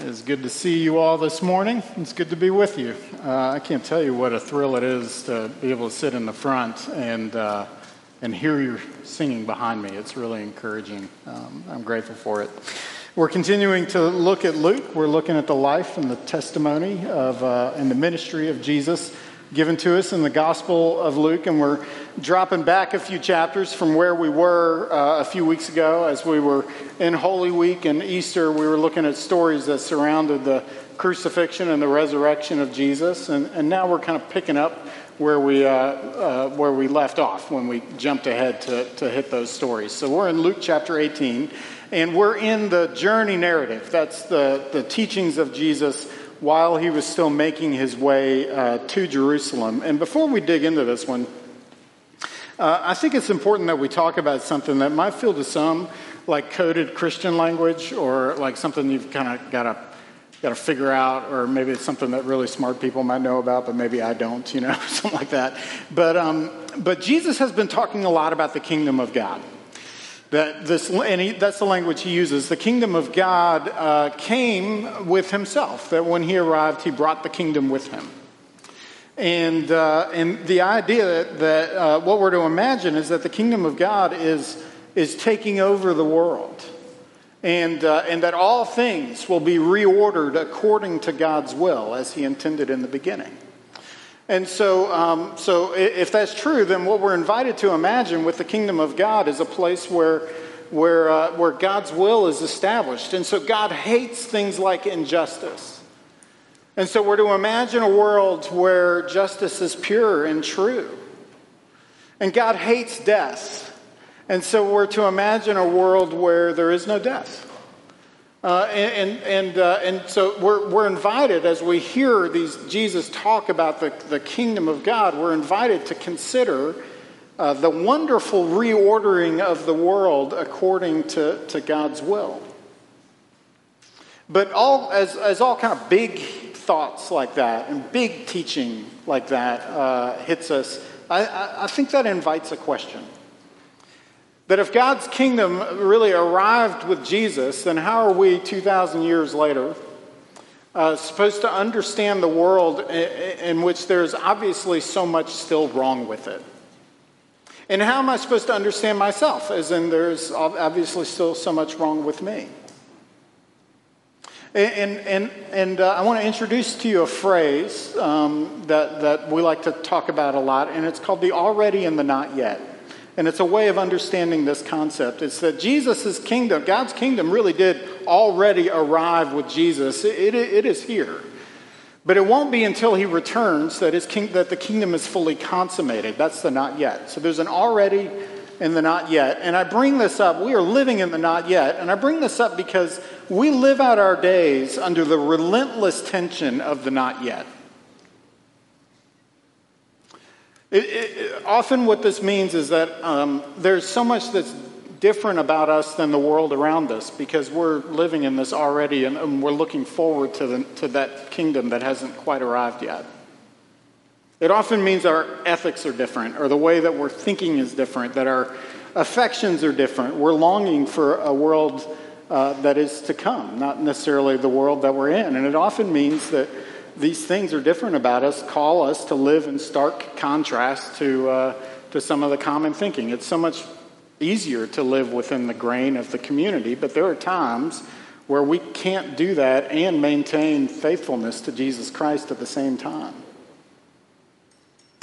It's good to see you all this morning. It's good to be with you. Uh, I can't tell you what a thrill it is to be able to sit in the front and, uh, and hear you singing behind me. It's really encouraging. Um, I'm grateful for it. We're continuing to look at Luke. We're looking at the life and the testimony of, uh, and the ministry of Jesus given to us in the Gospel of Luke, and we're dropping back a few chapters from where we were uh, a few weeks ago as we were in Holy Week and Easter. We were looking at stories that surrounded the crucifixion and the resurrection of Jesus, and, and now we're kind of picking up where we, uh, uh, where we left off when we jumped ahead to, to hit those stories. So we're in Luke chapter 18, and we're in the journey narrative. That's the, the teachings of Jesus while he was still making his way uh, to Jerusalem. And before we dig into this one, uh, I think it's important that we talk about something that might feel to some like coded Christian language or like something you've kind of got to got to figure out, or maybe it's something that really smart people might know about, but maybe I don't, you know, something like that. But um, but Jesus has been talking a lot about the kingdom of God. That this, and he, that's the language he uses. The kingdom of God uh, came with himself. That when he arrived, he brought the kingdom with him. And, uh, and the idea that, that uh, what we're to imagine is that the kingdom of God is, is taking over the world. And, uh, and that all things will be reordered according to God's will as he intended in the beginning. And so, um, so if that's true, then what we're invited to imagine with the kingdom of God is a place where, where, uh, where God's will is established. And so God hates things like injustice. And so we're to imagine a world where justice is pure and true. And God hates death. And so we're to imagine a world where there is no death. Uh, and and, uh, and so we're, we're invited, as we hear these Jesus talk about the, the kingdom of God, we're invited to consider uh, the wonderful reordering of the world according to, to God's will. But all, as, as all kind of big thoughts like that and big teaching like that uh, hits us, I, I, I think that invites a question. That if God's kingdom really arrived with Jesus, then how are we 2,000 years later uh, supposed to understand the world in, which there's obviously so much still wrong with it? And how am I supposed to understand myself, as in there's obviously still so much wrong with me? And, and, and uh, I want to introduce to you a phrase um, that, that we like to talk about a lot, and it's called the already and the not yet. And it's a way of understanding this concept. It's that Jesus' kingdom, God's kingdom, really did already arrive with Jesus. It, it, it is here. But it won't be until he returns that, his king, that the kingdom is fully consummated. That's the not yet. So there's an already and the not yet. And I bring this up. We are living in the not yet. And I bring this up because we live out our days under the relentless tension of the not yet. It, it, often, what this means is that um, there's so much that's different about us than the world around us because we're living in this already and, and we're looking forward to, the, to that kingdom that hasn't quite arrived yet. It often means our ethics are different, or the way that we're thinking is different, that our affections are different. We're longing for a world uh, that is to come, not necessarily the world that we're in. And it often means that these things are different about us call us to live in stark contrast to, uh, to some of the common thinking. It's so much easier to live within the grain of the community, but there are times where we can't do that and maintain faithfulness to Jesus Christ at the same time.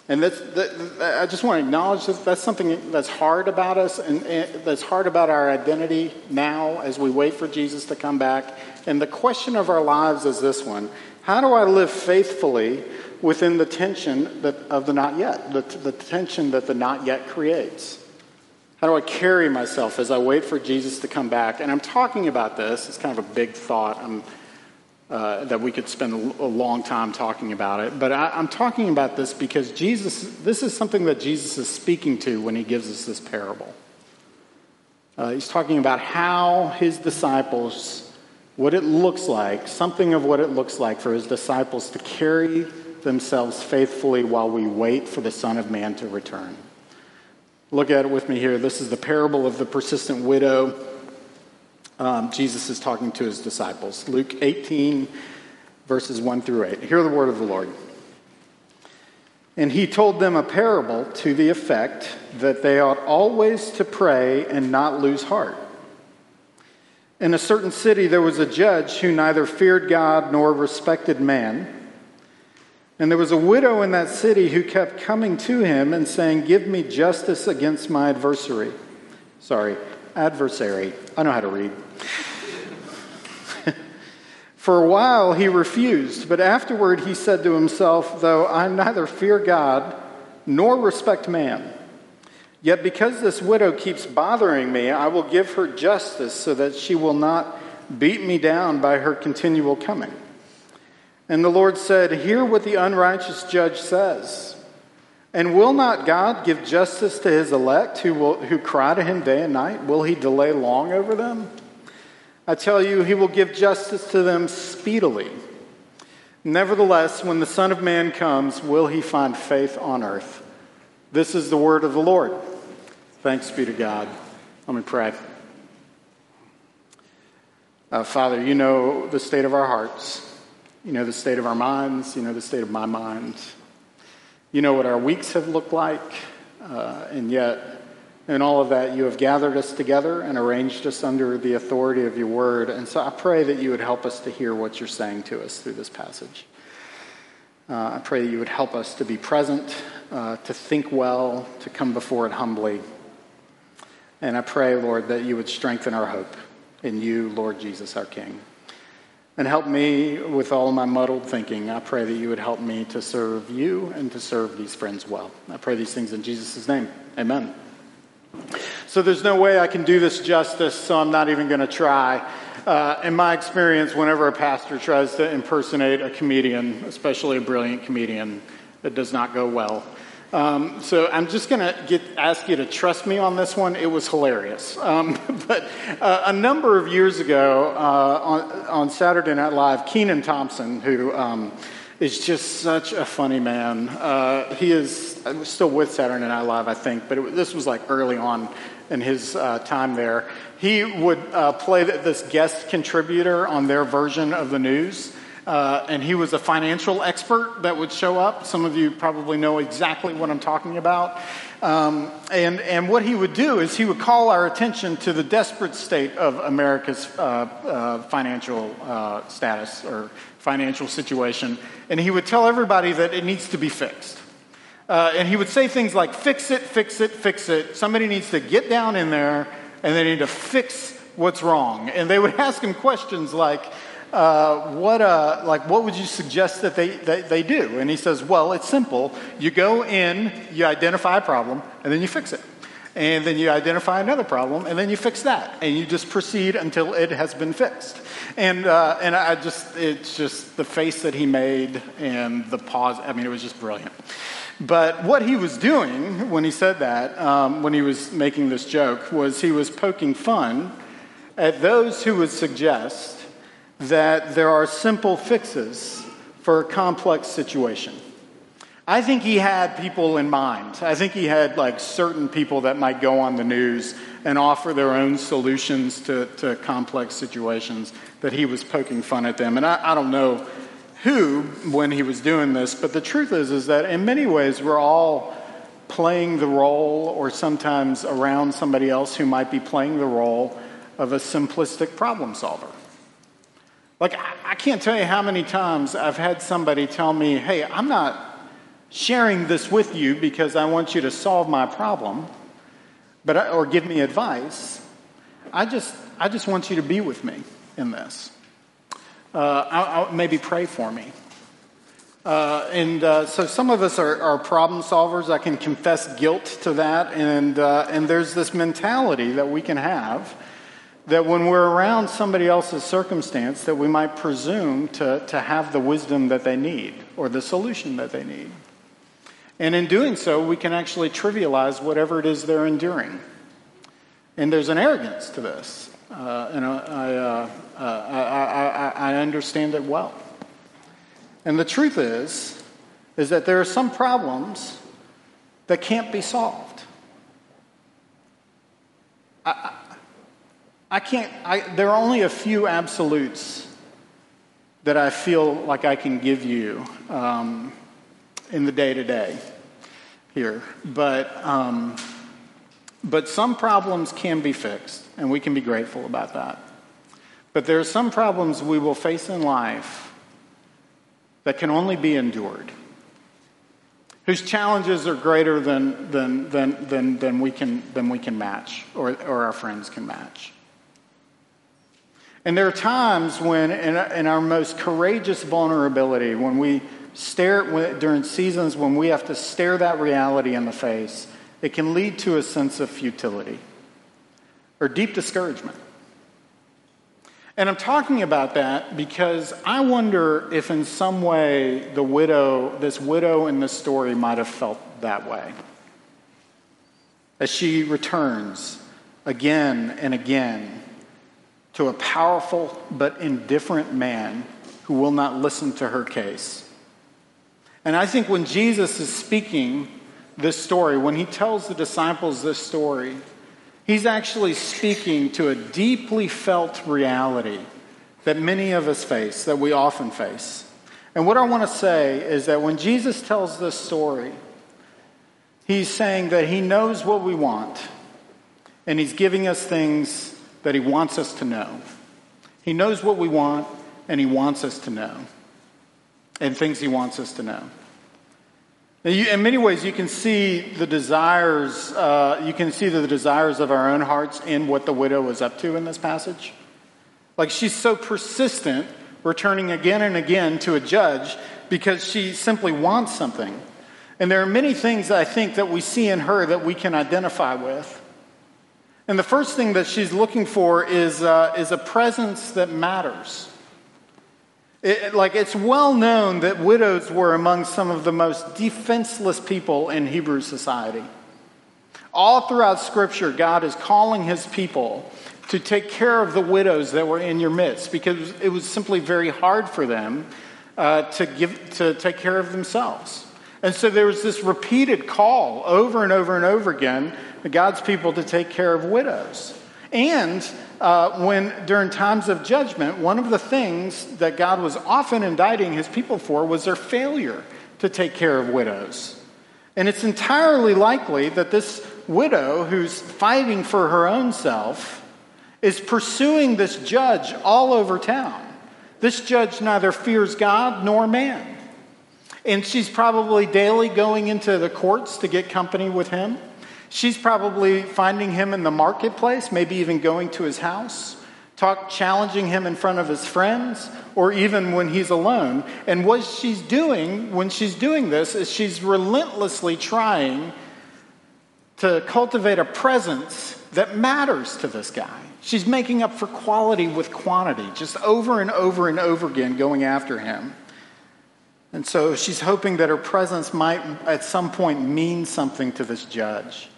And that's, that, I just want to acknowledge that that's something that's hard about us and, and that's hard about our identity now as we wait for Jesus to come back. And the question of our lives is this one how do I live faithfully within the tension that, of the not yet, the, the tension that the not yet creates? How do I carry myself as I wait for Jesus to come back? And I'm talking about this, it's kind of a big thought uh, that we could spend a long time talking about it. But I, I'm talking about this because Jesus, this is something that Jesus is speaking to when he gives us this parable. Uh, he's talking about how his disciples what it looks like, something of what it looks like for his disciples to carry themselves faithfully while we wait for the Son of Man to return. Look at it with me here. This is the parable of the persistent widow. Um, Jesus is talking to his disciples. Luke 18, verses 1 through 8. Hear the word of the Lord. And he told them a parable to the effect that they ought always to pray and not lose heart. In a certain city, there was a judge who neither feared God nor respected man. And there was a widow in that city who kept coming to him and saying, Give me justice against my adversary. Sorry, adversary. I know how to read. For a while he refused, but afterward he said to himself, Though I neither fear God nor respect man, yet because this widow keeps bothering me, I will give her justice so that she will not beat me down by her continual coming. And the Lord said, Hear what the unrighteous judge says. And will not God give justice to his elect who, will, who cry to him day and night? Will he delay long over them? I tell you, he will give justice to them speedily. Nevertheless, when the Son of Man comes, will he find faith on earth? This is the word of the Lord. Thanks be to God. Let me pray. Uh, Father, you know the state of our hearts. You know the state of our minds. You know the state of my mind. You know what our weeks have looked like. Uh, and yet, in all of that, you have gathered us together and arranged us under the authority of your word. And so I pray that you would help us to hear what you're saying to us through this passage. Uh, I pray that you would help us to be present, uh, to think well, to come before it humbly. And I pray, Lord, that you would strengthen our hope in you, Lord Jesus, our King. And help me with all my muddled thinking. I pray that you would help me to serve you and to serve these friends well. I pray these things in Jesus' name. Amen. So there's no way I can do this justice, so I'm not even going to try. Uh, in my experience, whenever a pastor tries to impersonate a comedian, especially a brilliant comedian, it does not go well. Um, so I'm just going to ask you to trust me on this one. It was hilarious. Um, but uh, a number of years ago uh, on, on, Saturday Night Live, Kenan Thompson, who um, is just such a funny man. Uh, he is still with Saturday Night Live, I think, but it, this was like early on in his uh, time there. He would uh, play this guest contributor on their version of the news. Uh, and he was a financial expert that would show up. Some of you probably know exactly what I'm talking about. Um, and, and what he would do is he would call our attention to the desperate state of America's uh, uh, financial uh, status or financial situation. And he would tell everybody that it needs to be fixed. Uh, and he would say things like, fix it, fix it, fix it. Somebody needs to get down in there and they need to fix what's wrong. And they would ask him questions like, uh, what, uh, like, what would you suggest that they, that they do? And he says, well, it's simple. You go in, you identify a problem, and then you fix it. And then you identify another problem, and then you fix that. And you just proceed until it has been fixed. And, uh, and I just, it's just the face that he made and the pause. I mean, it was just brilliant. But what he was doing when he said that, um, when he was making this joke, was he was poking fun at those who would suggest that there are simple fixes for a complex situation. I think he had people in mind. I think he had like certain people that might go on the news and offer their own solutions to, to complex situations that he was poking fun at them. And I, I don't know who when he was doing this, but the truth is, is that in many ways we're all playing the role or sometimes around somebody else who might be playing the role of a simplistic problem solver. Like, I can't tell you how many times I've had somebody tell me, hey, I'm not sharing this with you because I want you to solve my problem, but, or give me advice. I just, I just want you to be with me in this uh, I'll, I'll maybe pray for me. Uh, and uh, so some of us are, are, problem solvers. I can confess guilt to that. And, uh, and there's this mentality that we can have that when we're around somebody else's circumstance, that we might presume to, to have the wisdom that they need or the solution that they need. And in doing so, we can actually trivialize whatever it is they're enduring. And there's an arrogance to this. Uh, and I, uh, uh, I, I, I understand it well. And the truth is, is that there are some problems that can't be solved. I, I can't, I, there are only a few absolutes that I feel like I can give you um, in the day to day here. But, um, but some problems can be fixed, and we can be grateful about that. But there are some problems we will face in life that can only be endured, whose challenges are greater than, than, than, than, than, we, can, than we can match or, or our friends can match. And there are times when, in, in our most courageous vulnerability, when we stare during seasons when we have to stare that reality in the face, it can lead to a sense of futility or deep discouragement. And I'm talking about that because I wonder if, in some way, the widow, this widow in this story, might have felt that way. As she returns again and again to a powerful but indifferent man who will not listen to her case. And I think when Jesus is speaking this story, when he tells the disciples this story, he's actually speaking to a deeply felt reality that many of us face, that we often face. And what I want to say is that when Jesus tells this story, he's saying that he knows what we want, and he's giving us things that He wants us to know. He knows what we want, and He wants us to know, and things He wants us to know. You, in many ways, you can see the desires. Uh, you can see the desires of our own hearts in what the widow is up to in this passage. Like she's so persistent, returning again and again to a judge because she simply wants something. And there are many things I think that we see in her that we can identify with. And the first thing that she's looking for is, uh, is a presence that matters. It, like it's well known that widows were among some of the most defenseless people in Hebrew society. All throughout Scripture, God is calling his people to take care of the widows that were in your midst because it was simply very hard for them uh, to, give, to take care of themselves. And so there was this repeated call over and over and over again to God's people to take care of widows. And uh, when during times of judgment, one of the things that God was often indicting his people for was their failure to take care of widows. And it's entirely likely that this widow who's fighting for her own self is pursuing this judge all over town. This judge neither fears God nor man. And she's probably daily going into the courts to get company with him. She's probably finding him in the marketplace, maybe even going to his house, talk, challenging him in front of his friends, or even when he's alone. And what she's doing when she's doing this is she's relentlessly trying to cultivate a presence that matters to this guy. She's making up for quality with quantity, just over and over and over again going after him. And so she's hoping that her presence might at some point mean something to this judge.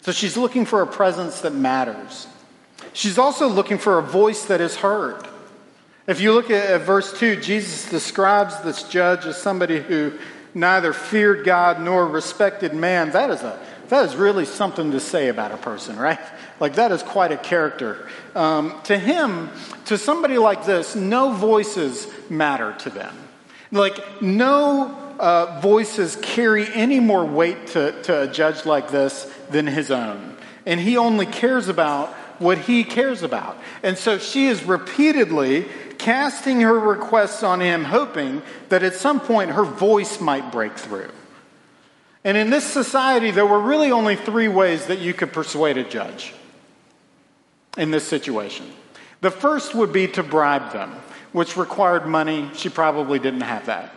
So she's looking for a presence that matters. She's also looking for a voice that is heard. If you look at, verse 2, Jesus describes this judge as somebody who neither feared God nor respected man. That is, a, that is really something to say about a person, right? Like, that is quite a character. Um, to him, to somebody like this, no voices matter to them. Like, no uh, voices carry any more weight to, to a judge like this than his own. And he only cares about what he cares about. And so she is repeatedly casting her requests on him, hoping that at some point her voice might break through. And in this society, there were really only three ways that you could persuade a judge in this situation. The first would be to bribe them, which required money. She probably didn't have that.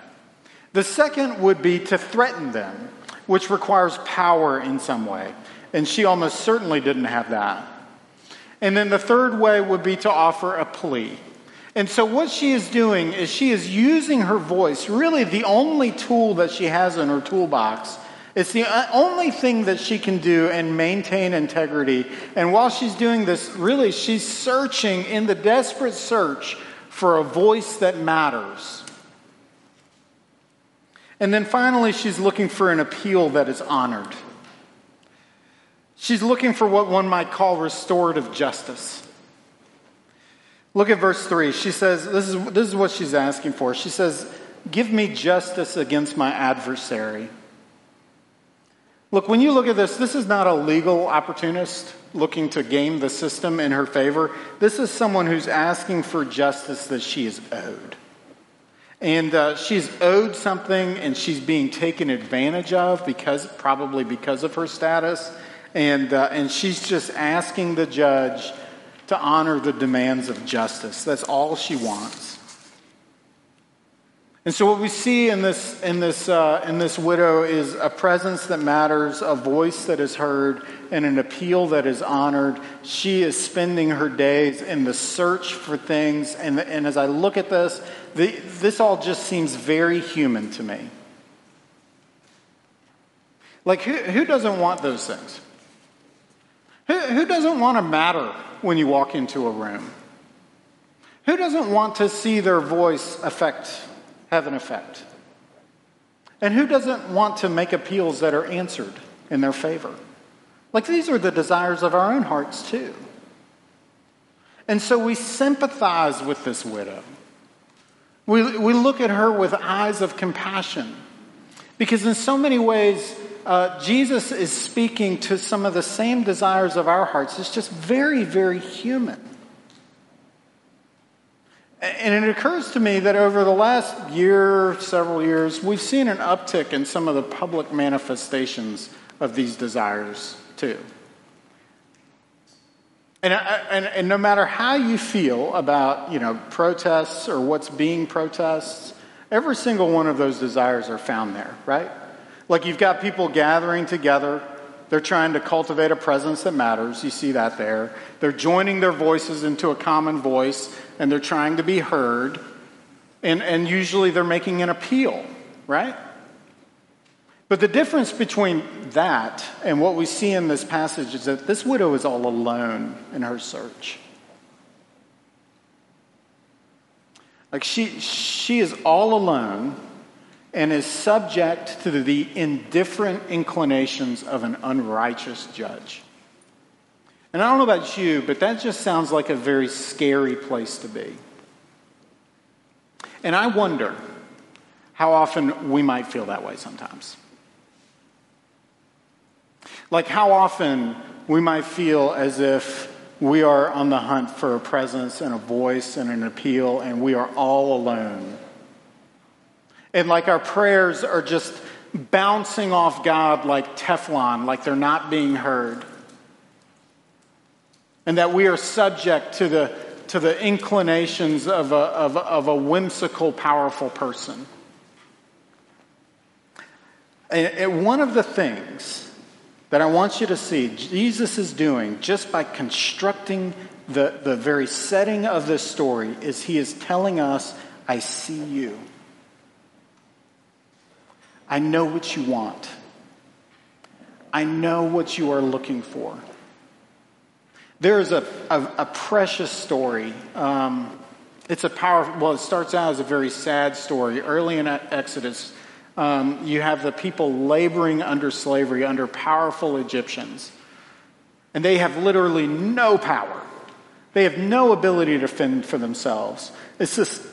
The second would be to threaten them, which requires power in some way. And she almost certainly didn't have that. And then the third way would be to offer a plea. And so, what she is doing is she is using her voice, really the only tool that she has in her toolbox. It's the uh, only thing that she can do and maintain integrity. And while she's doing this, really, she's searching in the desperate search for a voice that matters. And then finally, she's looking for an appeal that is honored. She's looking for what one might call restorative justice. Look at verse 3. She says, this is, this is what she's asking for. She says, Give me justice against my adversary. Look, when you look at this, this is not a legal opportunist looking to game the system in her favor. This is someone who's asking for justice that she is owed. And uh, she's owed something and she's being taken advantage of because, probably because of her status. And, uh, and she's just asking the judge to honor the demands of justice. That's all she wants. And so, what we see in this, in, this, uh, in this widow is a presence that matters, a voice that is heard, and an appeal that is honored. She is spending her days in the search for things. And, and as I look at this, the, this all just seems very human to me. Like, who, who doesn't want those things? Who, who doesn't want to matter when you walk into a room? Who doesn't want to see their voice affect have an effect. And who doesn't want to make appeals that are answered in their favor? Like these are the desires of our own hearts, too. And so we sympathize with this widow. We, we look at her with eyes of compassion. Because in so many ways, uh, Jesus is speaking to some of the same desires of our hearts. It's just very, very human. And it occurs to me that over the last year, several years, we've seen an uptick in some of the public manifestations of these desires, too. And, uh, and, and no matter how you feel about, you know, protests or what's being protests, every single one of those desires are found there, right? Like you've got people gathering together they're trying to cultivate a presence that matters. You see that there. They're joining their voices into a common voice and they're trying to be heard. And, and usually they're making an appeal, right? But the difference between that and what we see in this passage is that this widow is all alone in her search. Like she, she is all alone and is subject to the indifferent inclinations of an unrighteous judge. And I don't know about you, but that just sounds like a very scary place to be. And I wonder how often we might feel that way sometimes. Like how often we might feel as if we are on the hunt for a presence and a voice and an appeal, and we are all alone and like our prayers are just bouncing off God like Teflon, like they're not being heard. And that we are subject to the, to the inclinations of a, of, of a whimsical, powerful person. And, one of the things that I want you to see Jesus is doing just by constructing the, the very setting of this story is he is telling us, I see you. I know what you want. I know what you are looking for. There is a, a, a precious story. Um, it's a powerful, well, it starts out as a very sad story. Early in Exodus, um, you have the people laboring under slavery under powerful Egyptians. And they have literally no power. They have no ability to fend for themselves. It's this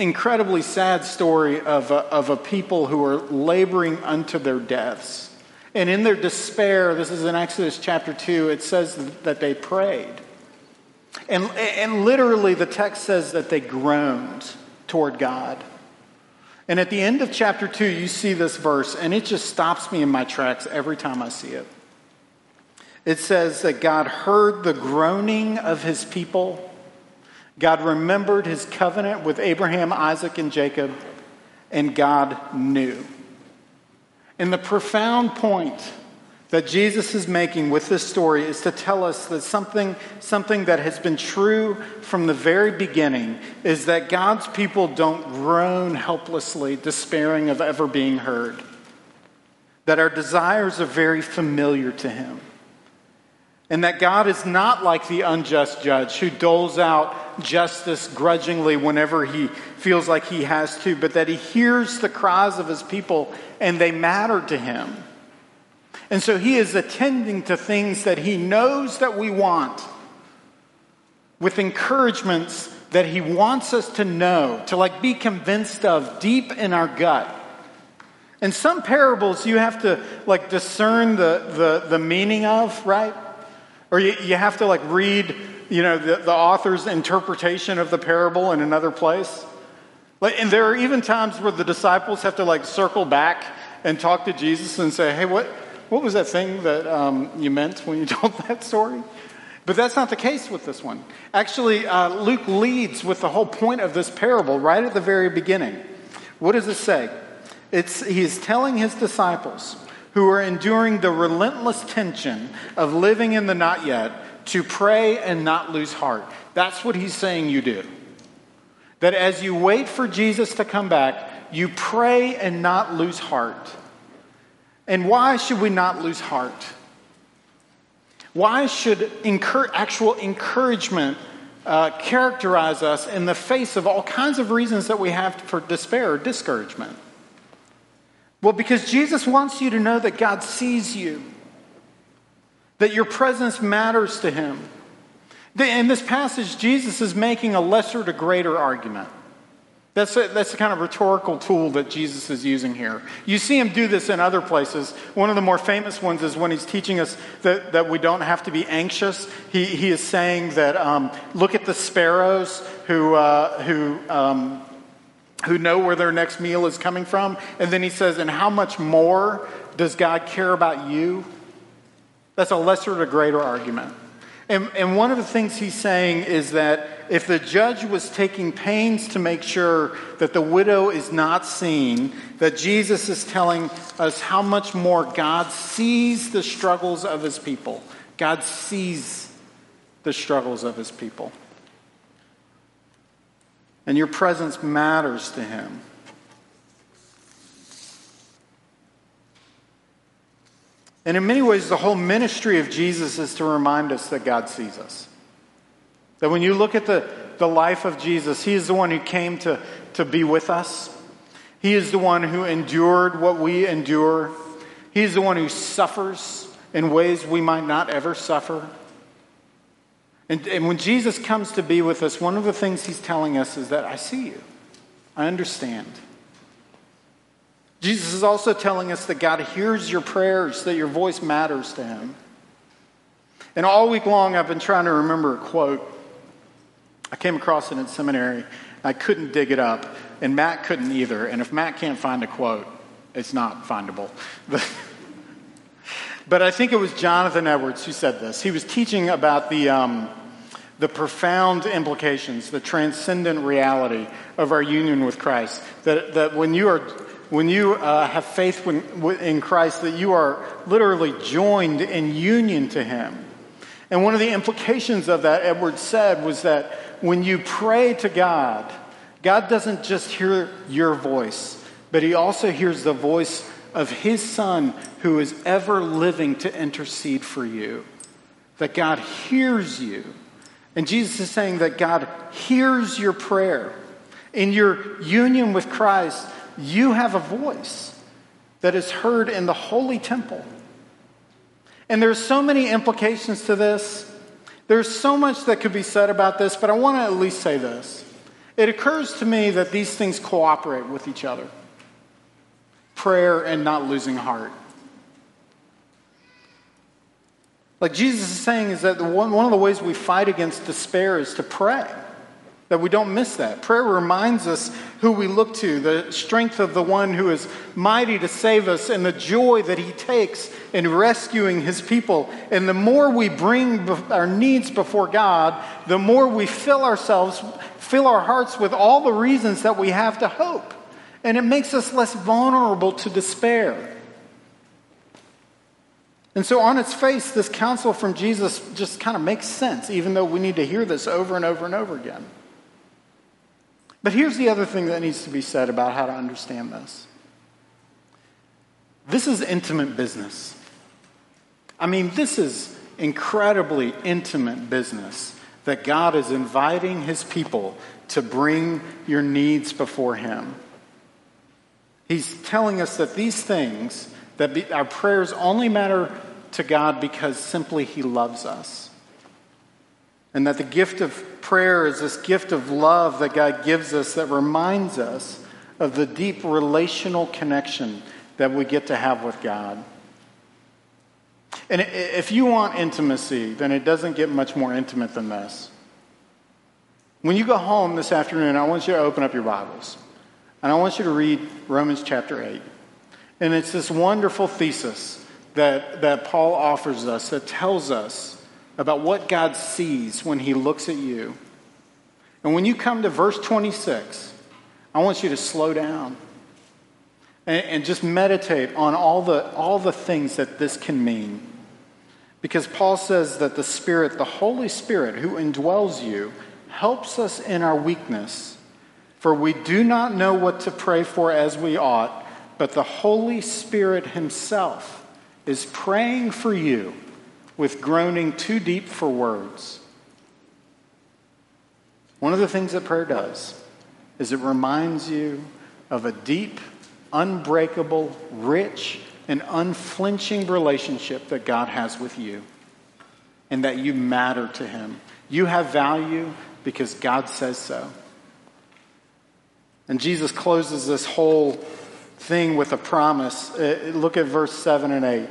incredibly sad story of a, of a people who are laboring unto their deaths. And in their despair, this is in Exodus chapter 2, it says that they prayed. And, and literally, the text says that they groaned toward God. And at the end of chapter 2, you see this verse, and it just stops me in my tracks every time I see it. It says that God heard the groaning of his people God remembered his covenant with Abraham, Isaac, and Jacob, and God knew. And the profound point that Jesus is making with this story is to tell us that something, something that has been true from the very beginning is that God's people don't groan helplessly, despairing of ever being heard. That our desires are very familiar to Him and that God is not like the unjust judge who doles out justice grudgingly whenever he feels like he has to, but that he hears the cries of his people and they matter to him. And so he is attending to things that he knows that we want, with encouragements that he wants us to know, to like be convinced of deep in our gut. In some parables, you have to like discern the, the, the meaning of, right? Or you, you have to like read, you know, the, the author's interpretation of the parable in another place. Like, and there are even times where the disciples have to like circle back and talk to Jesus and say, hey, what, what was that thing that um, you meant when you told that story? But that's not the case with this one. Actually, uh, Luke leads with the whole point of this parable right at the very beginning. What does it say? It's, he's telling his disciples who are enduring the relentless tension of living in the not yet to pray and not lose heart. That's what he's saying you do. That as you wait for Jesus to come back, you pray and not lose heart. And why should we not lose heart? Why should actual encouragement uh, characterize us in the face of all kinds of reasons that we have for despair or discouragement? Well, because Jesus wants you to know that God sees you, that your presence matters to him. In this passage, Jesus is making a lesser to greater argument. That's, a, that's the kind of rhetorical tool that Jesus is using here. You see him do this in other places. One of the more famous ones is when he's teaching us that, that we don't have to be anxious. He, he is saying that um, look at the sparrows who, uh, who, um, who know where their next meal is coming from. And then he says, and how much more does God care about you? That's a lesser to greater argument. And, and one of the things he's saying is that if the judge was taking pains to make sure that the widow is not seen, that Jesus is telling us how much more God sees the struggles of his people. God sees the struggles of his people. And your presence matters to him. And in many ways, the whole ministry of Jesus is to remind us that God sees us. That when you look at the, the life of Jesus, He is the one who came to, to be with us. He is the one who endured what we endure. He is the one who suffers in ways we might not ever suffer. And, and when Jesus comes to be with us, one of the things He's telling us is that I see you, I understand. Jesus is also telling us that God hears your prayers, that your voice matters to him. And all week long, I've been trying to remember a quote. I came across it in seminary. I couldn't dig it up, and Matt couldn't either. And if Matt can't find a quote, it's not findable. But, I think it was Jonathan Edwards who said this. He was teaching about the, um, the profound implications, the transcendent reality of our union with Christ. That, that when you are when you uh, have faith in Christ, that you are literally joined in union to Him. And one of the implications of that, Edwards said, was that when you pray to God, God doesn't just hear your voice, but He also hears the voice of His Son who is ever living to intercede for you. That God hears you. And Jesus is saying that God hears your prayer. In your union with Christ, you have a voice that is heard in the holy temple. And there's so many implications to this. There's so much that could be said about this, but I want to at least say this. It occurs to me that these things cooperate with each other prayer and not losing heart. Like Jesus is saying, is that one, one of the ways we fight against despair is to pray that we don't miss that. Prayer reminds us who we look to, the strength of the one who is mighty to save us, and the joy that he takes in rescuing his people. And the more we bring our needs before God, the more we fill ourselves, fill our hearts with all the reasons that we have to hope. And it makes us less vulnerable to despair. And so, on its face, this counsel from Jesus just kind of makes sense, even though we need to hear this over and over and over again. But here's the other thing that needs to be said about how to understand this this is intimate business. I mean, this is incredibly intimate business that God is inviting his people to bring your needs before him. He's telling us that these things, that be, our prayers only matter to God because simply he loves us. And that the gift of prayer is this gift of love that God gives us that reminds us of the deep relational connection that we get to have with God. And if you want intimacy, then it doesn't get much more intimate than this. When you go home this afternoon, I want you to open up your Bibles. And I want you to read Romans chapter 8. And it's this wonderful thesis that, that Paul offers us that tells us about what God sees when he looks at you. And when you come to verse 26, I want you to slow down and, and just meditate on all the, all the things that this can mean. Because Paul says that the Spirit, the Holy Spirit who indwells you, helps us in our weakness. For we do not know what to pray for as we ought, but the Holy Spirit Himself is praying for you with groaning too deep for words. One of the things that prayer does is it reminds you of a deep, unbreakable, rich, and unflinching relationship that God has with you and that you matter to Him. You have value because God says so. And Jesus closes this whole thing with a promise. Uh, look at verse 7 and 8.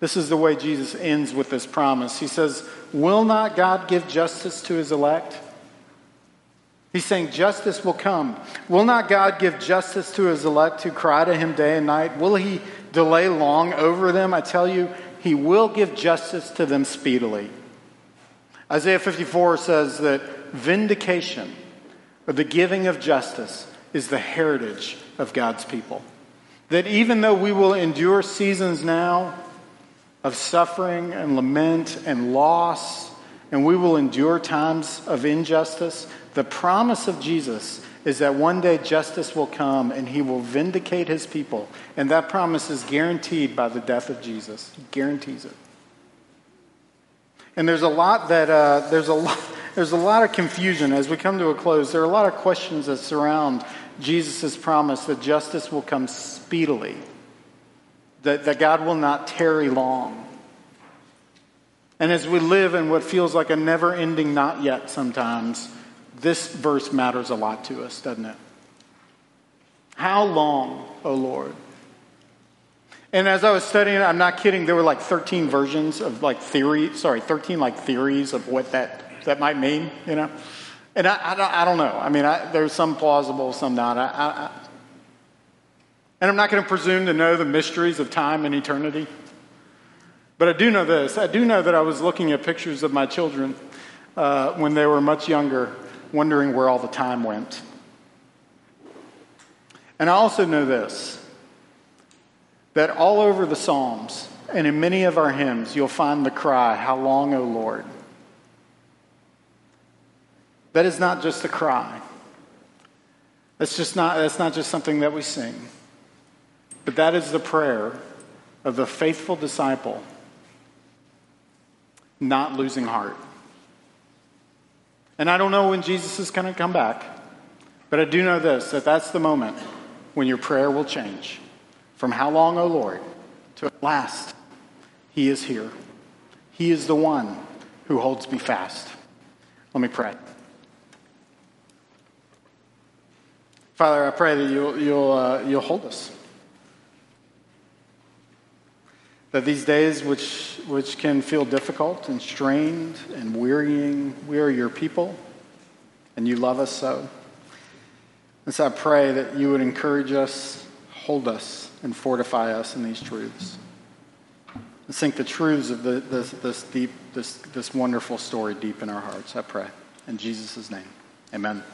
This is the way Jesus ends with this promise. He says, Will not God give justice to his elect? He's saying justice will come. Will not God give justice to his elect who cry to him day and night? Will he delay long over them? I tell you, he will give justice to them speedily. Isaiah 54 says that vindication, or the giving of justice, is the heritage of God's people. That even though we will endure seasons now of suffering and lament and loss, and we will endure times of injustice, the promise of Jesus is that one day justice will come and he will vindicate his people. And that promise is guaranteed by the death of Jesus. He guarantees it. And there's a lot that, uh, there's, a lot, there's a lot of confusion as we come to a close. There are a lot of questions that surround Jesus' promise that justice will come speedily, that, that God will not tarry long. And as we live in what feels like a never ending not yet sometimes, this verse matters a lot to us, doesn't it? How long, O oh Lord? And as I was studying, I'm not kidding, there were like 13 versions of like theory, sorry, 13 like theories of what that, that might mean, you know? And I, I, don't, I don't know. I mean, I, there's some plausible, some not. I, and I'm not going to presume to know the mysteries of time and eternity. But I do know this. I do know that I was looking at pictures of my children uh, when they were much younger, wondering where all the time went. And I also know this that all over the Psalms and in many of our hymns, you'll find the cry, How long, O Lord? That is not just a cry. That's, just not, that's not just something that we sing. But that is the prayer of the faithful disciple not losing heart. And I don't know when Jesus is going to come back, but I do know this that that's the moment when your prayer will change. From how long, O oh Lord, to at last, He is here. He is the one who holds me fast. Let me pray. Father, I pray that you'll, you'll, uh, you'll hold us. That these days, which, which can feel difficult and strained and wearying, we are your people, and you love us so. And so I pray that you would encourage us, hold us, and fortify us in these truths. And sink the truths of the, this, this deep, this, this wonderful story deep in our hearts, I pray. In Jesus' name, amen.